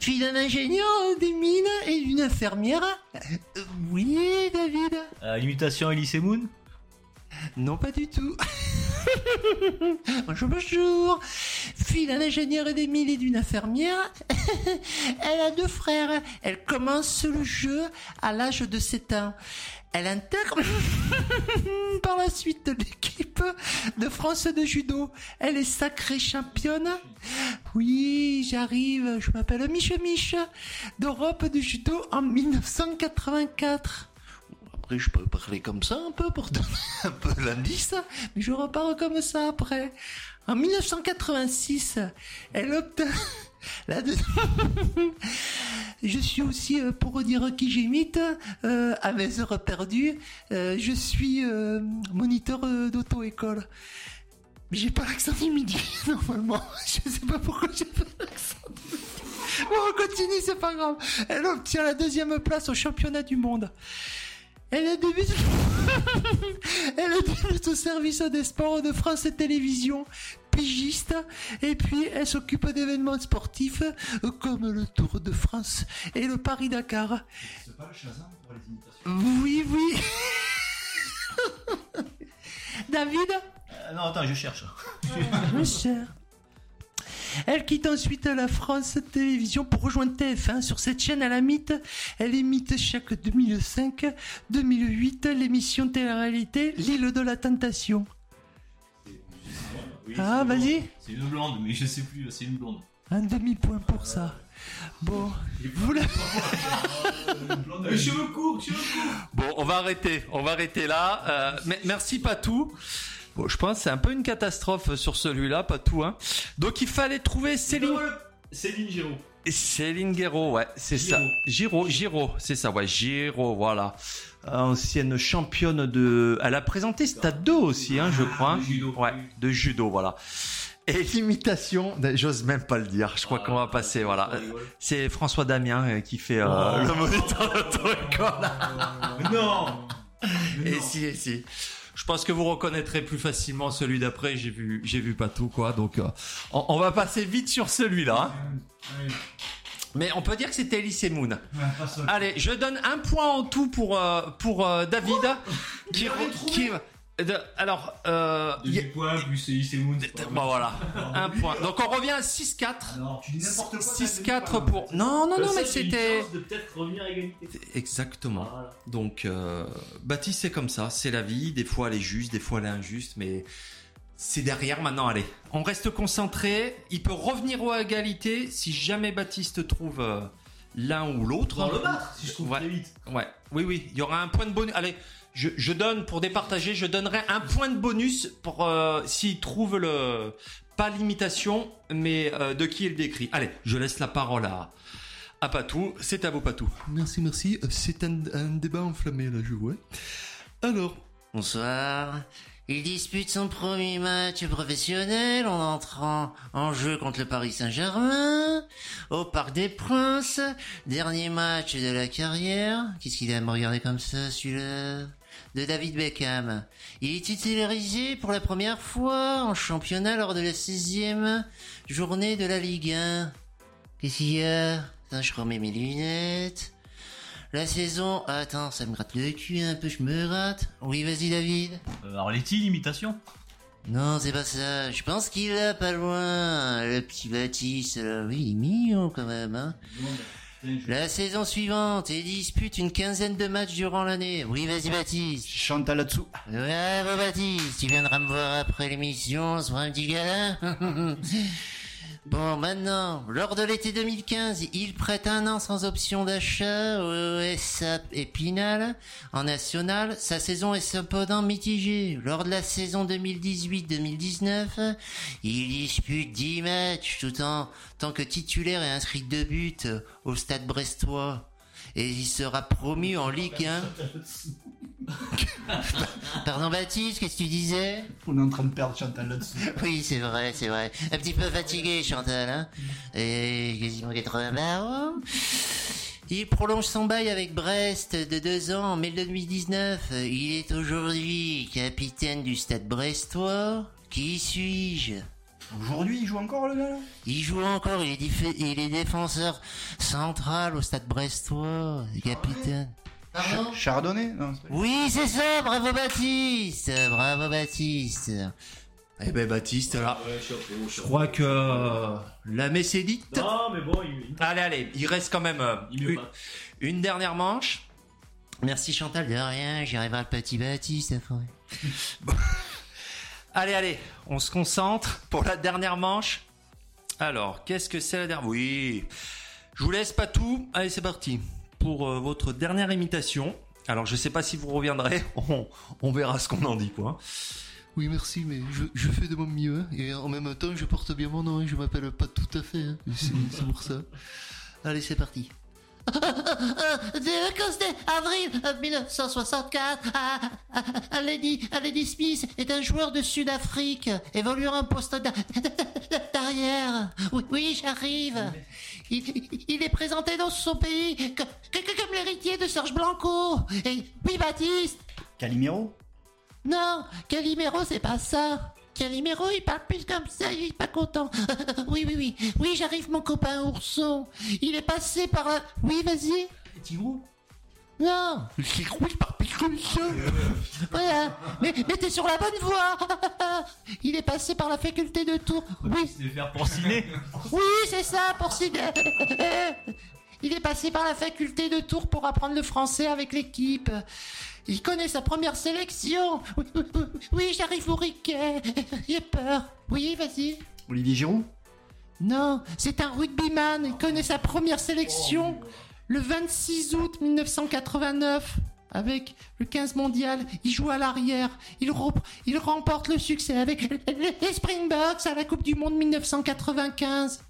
Je suis un ingénieur des mines et d'une infirmière. Euh, oui, David Euh, imitation Elise Moon? Non, pas du tout. bonjour, bonjour. Fille d'un ingénieur des mines et d'une infirmière. Elle a deux frères. Elle commence le jeu à l'âge de 7 ans. Elle intègre par la suite l'équipe de France de judo. Elle est sacrée championne. Oui, j'arrive. Je m'appelle Mich Mich d'Europe de judo en 1984. Après, je peux parler comme ça un peu pour donner un peu l'indice, mais je repars comme ça après. En 1986, elle obtient la deux- Je suis aussi, euh, pour dire qui j'imite, euh, à mes heures perdues, euh, je suis moniteur d'auto-école. Mais j'ai pas l'accent du midi, normalement. Je sais pas pourquoi j'ai pas l'accent du midi. Bon, on continue, c'est pas grave. Elle obtient la deuxième place au championnat du monde. Elle a débuté... Elle a débuté au service des sports de France Télévisions, pigiste, et puis elle s'occupe d'événements sportifs euh, comme le Tour de France et le Paris-Dakar. C'est pas le Shazam pour les imitations Oui, oui. David? Euh, Non, attends, je cherche. Mon cher. Elle quitte ensuite la France Télévisions pour rejoindre TF1. Sur cette chaîne, elle imite, elle imite chaque 2005-2008 l'émission télé-réalité L'île de la Tentation. Ah, vas-y. C'est une blonde, mais je sais plus, c'est une blonde. Un demi-point pour ça. Bon, vous la... cheveux courts, cheveux courts. Bon, on va arrêter, on va arrêter là. Euh, merci Patou. Bon, je pense que c'est un peu une catastrophe sur celui-là, Patou. Hein. Donc il fallait trouver Céline. Céline Géraud. Céline Guéraud, ouais, c'est ça. Giro, Giro, c'est ça, ouais, Giro, voilà. Ancienne championne de. Elle a présenté Stade 2 aussi, hein, je crois. Ouais, de judo, voilà. Et l'imitation, j'ose même pas le dire, je crois qu'on va passer, voilà. C'est François Damien euh, qui fait euh, le moniteur de truc, voilà. Non Et si, et si. Je pense que vous reconnaîtrez plus facilement celui d'après. J'ai vu, j'ai vu pas tout quoi. Donc, euh, on, on va passer vite sur celui-là. hein. Mais on peut dire que c'était Elise Moon. Allez, je donne un point en tout pour euh, pour euh, David. qui, qui- de- alors, euh, y a- points plus Elise Moon. bon, voilà, un point. Donc on revient à 6-4. Non, tu dis n'importe quoi. 6-4 pour. Non, non, non, mais c'était. de peut-être revenir à égalité. Exactement. Donc, euh, Baptiste, c'est comme ça. C'est la vie. Des fois, elle est juste, des fois, elle est injuste. Mais c'est derrière maintenant. Allez, on reste concentré. Il peut revenir aux égalités si jamais Baptiste trouve euh, l'un ou l'autre. Dans le battre, si je trouve Ouais. très vite. Ouais, oui, oui, il y aura un point de bonus. Allez, je, je donne pour départager, je donnerai un point de bonus pour euh, s'il trouve le pas l'imitation, mais euh, de qui il décrit. Allez, je laisse la parole à à Patou. C'est à vous, Patou. Merci, merci. C'est un, un débat enflammé, là, je vois. Alors, Bonsoir. Il dispute son premier match professionnel en entrant en jeu contre le Paris Saint-Germain au Parc des Princes. Dernier match de la carrière. Qu'est-ce qu'il a à me regarder comme ça, celui-là? De David Beckham. Il est titularisé pour la première fois en championnat lors de la sixième journée de la Ligue 1. Qu'est-ce qu'il y a? Attends, je remets mes lunettes. La saison... Attends, ça me gratte le cul un peu, je me gratte. Oui, vas-y David. Euh, Arletty, l'imitation? Non, c'est pas ça. Je pense qu'il est pas loin. Le petit Baptiste, là. oui, il est mignon quand même. Hein. La saison suivante, il dispute une quinzaine de matchs durant l'année. Oui, vas-y Baptiste. Chantal là-dessous. Ouais, bah, Baptiste, tu viendras me voir après l'émission, on se fera un petit gala. Bon, maintenant, lors de l'été 2015, il prête un an sans option d'achat au SAP Épinal en national. Sa saison est cependant mitigée. Lors de la saison 2018-2019, il dispute 10 matchs tout en tant que titulaire et inscrit deux buts au stade brestois. Et il sera promu en Ligue 1. Pardon Baptiste, qu'est-ce que tu disais? On est en train de perdre Chantal là-dessous. Oui, c'est vrai, c'est vrai. Un petit peu fatigué, Chantal, hein Et quasiment 80 barres. Il prolonge son bail avec Brest de deux ans en mai 2019. Il est aujourd'hui capitaine du stade brestois. Qui suis-je? Aujourd'hui, il joue encore le gars là? Il joue encore, il est, diffé- il est défenseur central au stade brestois, capitaine. Ch- Chardonnay Non, c'est pas- Oui, c'est ça, bravo Baptiste Bravo Baptiste Eh ben Baptiste, là, Ouais, je crois que euh, la messe est dite. Non, mais bon, il, Allez, allez, il reste quand même euh, il me une, dernière manche. Merci Chantal, de rien, j'y arriverai le petit Baptiste après. Allez, allez, on se concentre pour la dernière manche. Alors, qu'est-ce que c'est la dernière? Oui, je vous laisse pas tout. Allez, c'est parti pour euh, votre dernière imitation. Alors, je sais pas si vous reviendrez. On, verra ce qu'on en dit, quoi. oui, merci, mais je, fais de mon mieux. Et en même temps, je porte bien mon nom. Je m'appelle pas tout à fait. hein, c'est pour ça. Allez, c'est parti. Coste avril 1964, ah, ah, ah, Lady, ah, Lady Smith est un joueur de Sud-Afrique, évoluant en poste d'a- d'arrière. Oui, oui, j'arrive. Il, il est présenté dans son pays que- que- que- comme l'héritier de Serge Blanco. Et oui, Baptiste. Calimero? Non, Calimero, c'est pas ça. Calimero, il parle plus comme ça, il est pas content. oui, oui, oui. Oui, j'arrive, mon copain ourson. Il est passé par la... Oui, vas-y. Tigrou Non. C'est gros, il parle plus comme ça. Voilà. Mais, mais t'es sur la bonne voie. il est passé par la faculté de Tours. Oui, C'est faire porciner. oui, c'est ça, pour signer. Il est passé par la faculté de Tours pour apprendre le français avec l'équipe. Il connaît sa première sélection. Oui, oui, oui, oui, j'arrive au riquet. J'ai peur. Oui, vas-y. Olivier Giroud? Non, c'est un rugbyman. Il connaît sa première sélection le 26 août 1989 avec le 15 mondial. Il joue à l'arrière. Il remporte le succès avec les Springboks à la Coupe du Monde 1995.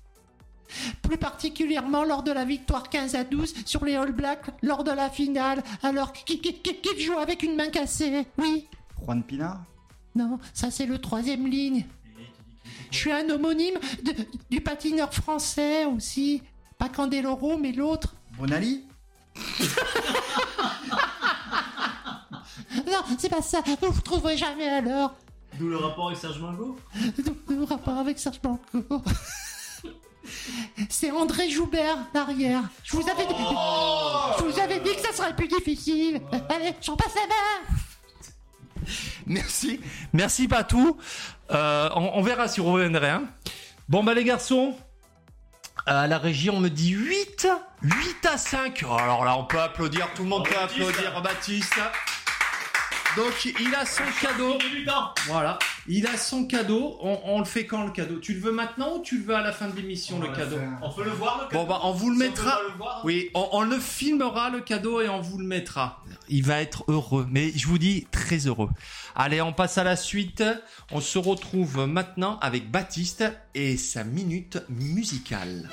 Plus particulièrement lors de la victoire 15 à 12 sur les All Blacks lors de la finale, alors qu'il joue avec une main cassée? Oui. Juan Pinard Non, ça c'est le troisième ligne. Je suis un homonyme de- du patineur français aussi. Pas Candeloro, mais l'autre. Bonali? Non, c'est pas ça. Vous ne trouverez jamais alors. D'où le rapport avec Serge Mango Le rapport avec Serge Blanco. C'est André Joubert, l'arrière. Je vous avais dit, je vous avais dit que ça serait plus difficile. Allez, j'en passe la main. Merci. Merci Patou. Euh, on, on verra si on reviendrait. hein. Bon bah les garçons, à la régie on me dit 8. 8 à 5. Oh, alors là on peut applaudir, tout le monde peut applaudir Baptiste. Donc il a son cadeau. Voilà. Il a son cadeau. On, on le fait quand le cadeau? Tu le veux maintenant ou tu le veux à la fin de l'émission le cadeau? On peut le voir le Bon bah on vous le Si on mettra. peut pas le voir. Oui, on, on le filmera le cadeau et on vous le mettra. Il va être heureux, mais je vous dis très heureux. Allez, on passe à la suite. On se retrouve maintenant avec Baptiste et sa minute musicale.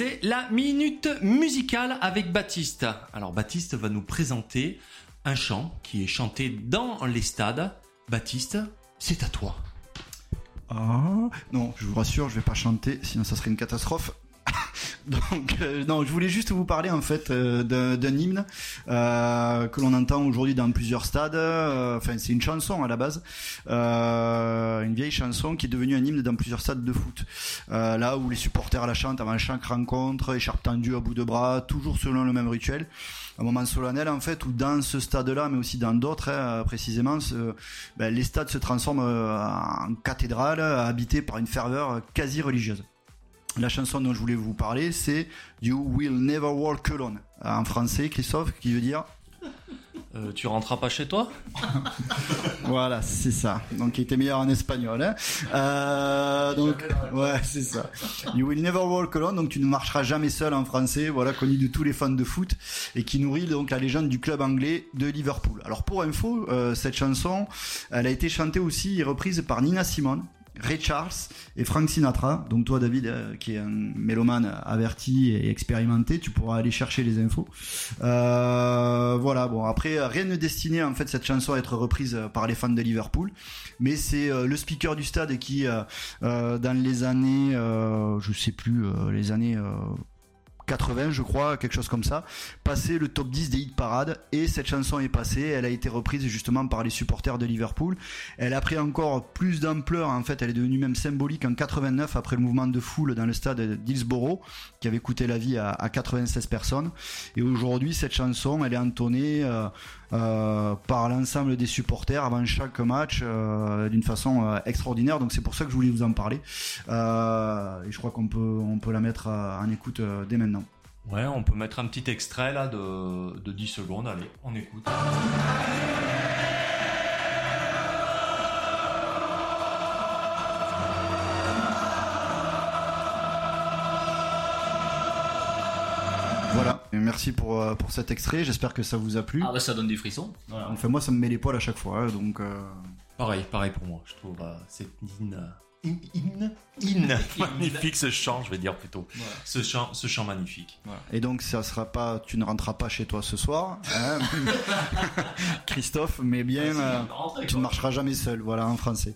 C'est la minute musicale avec Baptiste. Alors Baptiste va nous présenter un chant qui est chanté dans les stades. Baptiste, c'est à toi. Ah, non, je vous rassure, je vais pas chanter, sinon ça serait une catastrophe. Donc, euh, non, je voulais juste vous parler en fait euh, d'un hymne euh, que l'on entend aujourd'hui dans plusieurs stades. Enfin, c'est une chanson à la base, une vieille chanson qui est devenue un hymne dans plusieurs stades de foot. Là où les supporters la chantent avant chaque rencontre, écharpe tendue à bout de bras, toujours selon le même rituel. Un moment solennel en fait où dans ce stade-là, mais aussi dans d'autres hein, précisément, ben, les stades se transforment en cathédrale habitée par une ferveur quasi religieuse. La chanson dont je voulais vous parler, c'est You Will Never Walk Alone. En français, Christophe, qui veut dire Euh, tu rentreras pas chez toi? Voilà, c'est ça. Donc, il était meilleur en espagnol. Hein. Euh, donc, ouais, c'est ça. You will never walk alone. Donc, tu ne marcheras jamais seul en français. Voilà, connu de tous les fans de foot et qui nourrit donc la légende du club anglais de Liverpool. Alors, pour info, euh, cette chanson, elle a été chantée aussi et reprise par Nina Simone. Ray Charles et Frank Sinatra. Donc toi, David, euh, qui est un mélomane averti et expérimenté, tu pourras aller chercher les infos. Euh, voilà. Bon, après, rien ne destinait en fait cette chanson à être reprise euh, par les fans de Liverpool, mais c'est euh, le speaker du stade qui, euh, euh, dans les années, euh, je sais plus, euh, les années. Euh, 80 je crois, quelque chose comme ça, passé le top 10 des hit parades. Et cette chanson est passée, elle a été reprise justement par les supporters de Liverpool. Elle a pris encore plus d'ampleur, en fait. Elle est devenue même symbolique en 89 après le mouvement de foule dans le stade d'Hillsborough qui avait coûté la vie à, à 96 personnes. Et aujourd'hui cette chanson elle est entonnée euh, euh, par l'ensemble des supporters avant chaque match euh, d'une façon euh, extraordinaire donc c'est pour ça que je voulais vous en parler et je crois qu'on peut, on peut la mettre en écoute dès maintenant. Ouais, on peut mettre un petit extrait là de, de 10 secondes. Allez, on écoute. Merci pour, euh, pour cet extrait, j'espère que ça vous a plu. Ah bah ça donne des frissons. Voilà. Enfin moi ça me met les poils à chaque fois, hein, donc... euh, Pareil, pareil pour moi. Je trouve euh, cette in, in, in, in, magnifique ce chant, je vais dire plutôt. Ce chant, ce chant magnifique. Et donc ça sera pas, tu ne rentreras pas chez toi ce soir, hein, Christophe, mais bien, euh, tu ne marcheras jamais seul, voilà en français.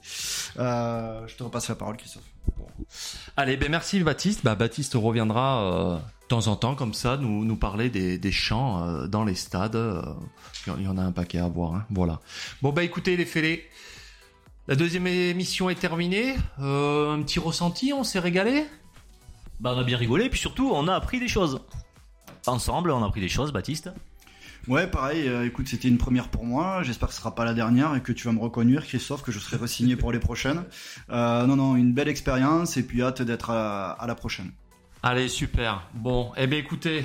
Euh, je te repasse la parole, Christophe. Allez, ben merci Baptiste. Bah, Baptiste reviendra euh, de temps en temps comme ça, nous, nous parler des, des chants euh, dans les stades. euh, Il y en a un paquet à voir. hein, Voilà. Bon bah écoutez les fêlés, la deuxième émission est terminée. Un petit ressenti, on s'est régalé? Bah on a bien rigolé, puis surtout on a appris des choses. Ensemble, on a appris des choses, Baptiste. Ouais, pareil, euh, écoute, c'était une première pour moi, j'espère que ce sera pas la dernière et que tu vas me reconduire, Christophe, que je serai re-signé pour les prochaines. Euh, non, non, une belle expérience et puis hâte d'être à, à la prochaine. Allez, super. Bon, eh bien écoutez,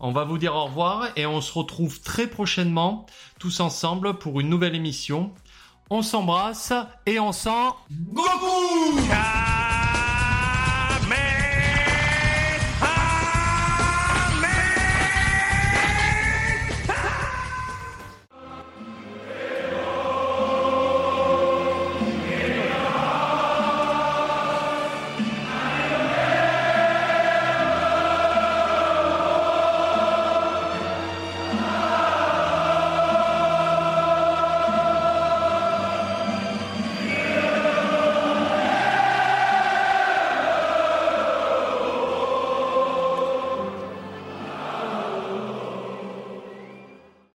on va vous dire au revoir et on se retrouve très prochainement, tous ensemble, pour une nouvelle émission. On s'embrasse et on s'en... Goku Ciao